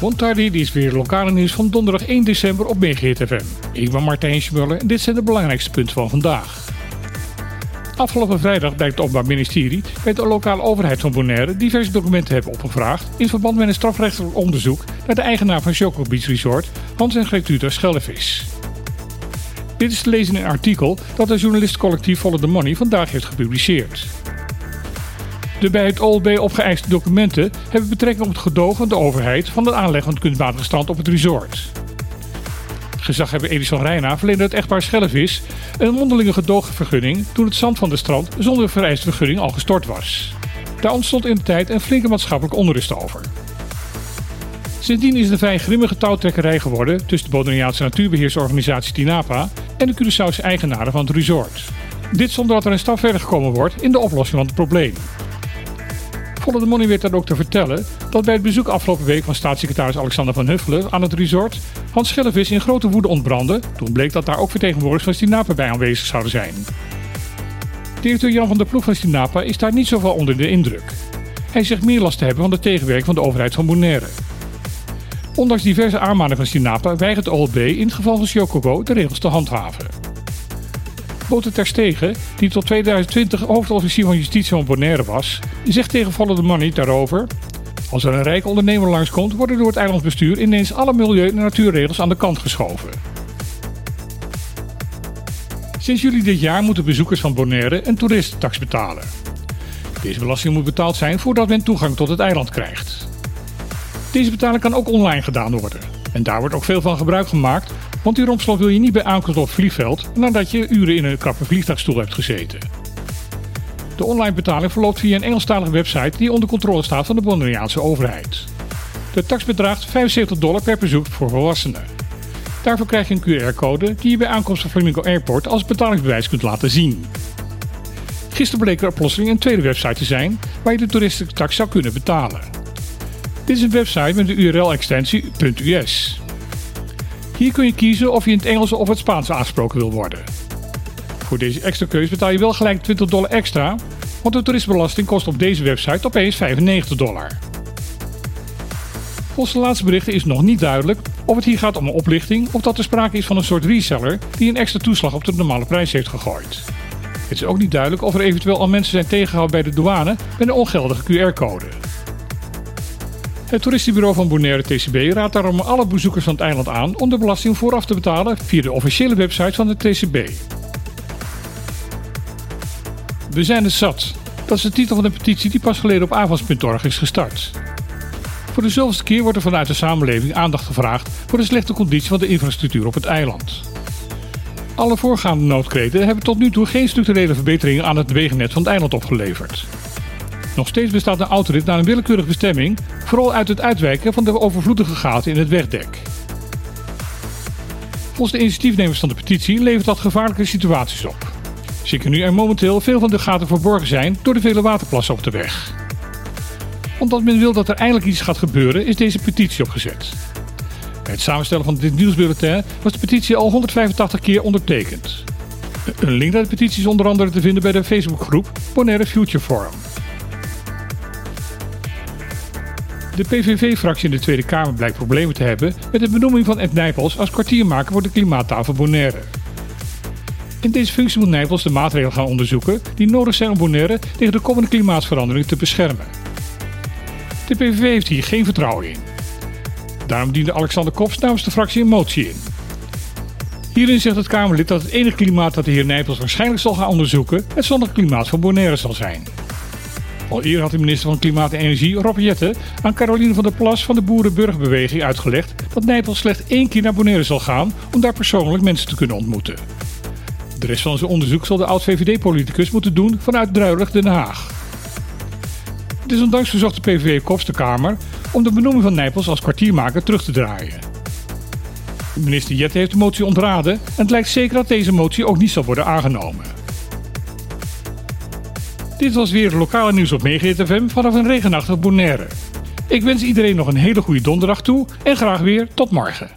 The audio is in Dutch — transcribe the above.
Montardi is weer lokale nieuws van donderdag 1 december op FM. Ik ben Martijn Schmuller en dit zijn de belangrijkste punten van vandaag. Afgelopen vrijdag blijkt het Openbaar Ministerie bij de lokale overheid van Bonaire diverse documenten hebben opgevraagd in verband met een strafrechtelijk onderzoek naar de eigenaar van Choco Beach Resort, Hans en Gretuta Schellevis. Dit is te lezen in een artikel dat het journalistencollectief Follow the Money vandaag heeft gepubliceerd. De bij het OLB opgeëiste documenten hebben betrekking op het gedoog van de overheid van de aanleg van het kunstmatige strand op het resort. Gezaghebber Edison Reina verleende het echtpaar Schellevis een mondelinge gedoogvergunning toen het zand van de strand zonder vereiste vergunning al gestort was. Daar ontstond in de tijd een flinke maatschappelijke onrust over. Sindsdien is de vrij grimmige touwtrekkerij geworden tussen de Bonaireaanse natuurbeheersorganisatie TINAPA en de Curaçaose eigenaren van het resort. Dit zonder dat er een stap verder gekomen wordt in de oplossing van het probleem. Follow the Money weet dan ook te vertellen dat bij het bezoek afgelopen week van staatssecretaris Alexander van Huffelen aan het resort Hans Schellevis in grote woede ontbrandde toen bleek dat daar ook vertegenwoordigers van Stinapa bij aanwezig zouden zijn. Directeur Jan van der Ploeg van Stinapa is daar niet zoveel onder de indruk. Hij zegt meer last te hebben van de tegenwerking van de overheid van Bonaire. Ondanks diverse aanmaningen van Stinapa weigert de OLB in het geval van Chocobo de regels te handhaven. Boter Terstegen, die tot 2020 hoofdofficier van justitie van Bonaire was, zegt tegen Follow the Money daarover... Als er een rijke ondernemer langskomt, worden door het eilandsbestuur ineens alle milieu- en natuurregels aan de kant geschoven. Sinds juli dit jaar moeten bezoekers van Bonaire een toeristentax betalen. Deze belasting moet betaald zijn voordat men toegang tot het eiland krijgt. Deze betaling kan ook online gedaan worden. En daar wordt ook veel van gebruik gemaakt, want die rompslot wil je niet bij aankomst op vliegveld nadat je uren in een krappe vliegtuigstoel hebt gezeten. De online betaling verloopt via een Engelstalige website die onder controle staat van de Bonaireaanse overheid. De tax bedraagt 75 dollar per bezoek voor volwassenen. Daarvoor krijg je een QR-code die je bij aankomst van Flamingo Airport als betalingsbewijs kunt laten zien. Gisteren bleek er plotseling een tweede website te zijn waar je de toeristische tax zou kunnen betalen. Dit is een website met de URL-extensie .us. Hier kun je kiezen of je in het Engels of het Spaans aangesproken wil worden. Voor deze extra keus betaal je wel gelijk 20 dollar extra, want de toerismebelasting kost op deze website opeens 95 dollar. Volgens de laatste berichten is nog niet duidelijk of het hier gaat om een oplichting of dat er sprake is van een soort reseller die een extra toeslag op de normale prijs heeft gegooid. Het is ook niet duidelijk of er eventueel al mensen zijn tegengehouden bij de douane met een ongeldige QR-code. Het toeristenbureau van Bonaire TCB raadt daarom alle bezoekers van het eiland aan om de belasting vooraf te betalen via de officiële website van de TCB. We zijn het zat. Dat is de titel van de petitie die pas geleden op avonds.org is gestart. Voor de zoveelste keer wordt er vanuit de samenleving aandacht gevraagd voor de slechte conditie van de infrastructuur op het eiland. Alle voorgaande noodkreten hebben tot nu toe geen structurele verbeteringen aan het wegennet van het eiland opgeleverd. Nog steeds bestaat een autorit naar een willekeurige bestemming, vooral uit het uitwijken van de overvloedige gaten in het wegdek. Volgens de initiatiefnemers van de petitie levert dat gevaarlijke situaties op. Zeker nu er momenteel veel van de gaten verborgen zijn door de vele waterplassen op de weg. Omdat men wil dat er eindelijk iets gaat gebeuren, is deze petitie opgezet. Bij het samenstellen van dit nieuwsbulletin was de petitie al 185 keer ondertekend. Een link naar de petitie is onder andere te vinden bij de Facebookgroep Bonaire Future Forum. De PVV-fractie in de Tweede Kamer blijkt problemen te hebben met de benoeming van Ed Nijpels als kwartiermaker voor de klimaattafel Bonaire. In deze functie moet Nijpels de maatregelen gaan onderzoeken die nodig zijn om Bonaire tegen de komende klimaatverandering te beschermen. De PVV heeft hier geen vertrouwen in. Daarom diende Alexander Kops namens de fractie een motie in. Hierin zegt het Kamerlid dat het enige klimaat dat de heer Nijpels waarschijnlijk zal gaan onderzoeken het zonnige klimaat van Bonaire zal zijn. Al eerder had de minister van Klimaat en Energie, Rob Jette, aan Caroline van der Plas van de Boerenburgerbeweging uitgelegd dat Nijpels slechts één keer naar Bonaire zal gaan om daar persoonlijk mensen te kunnen ontmoeten. De rest van zijn onderzoek zal de oud-VVD-politicus moeten doen vanuit Druilig Den Haag. Desondanks verzocht de PVV Kops de Kamer om de benoeming van Nijpels als kwartiermaker terug te draaien. Minister Jette heeft de motie ontraden en het lijkt zeker dat deze motie ook niet zal worden aangenomen. Dit was weer lokale nieuws op Megahit FM vanaf een regenachtig Bonaire. Ik wens iedereen nog een hele goede donderdag toe en graag weer tot morgen.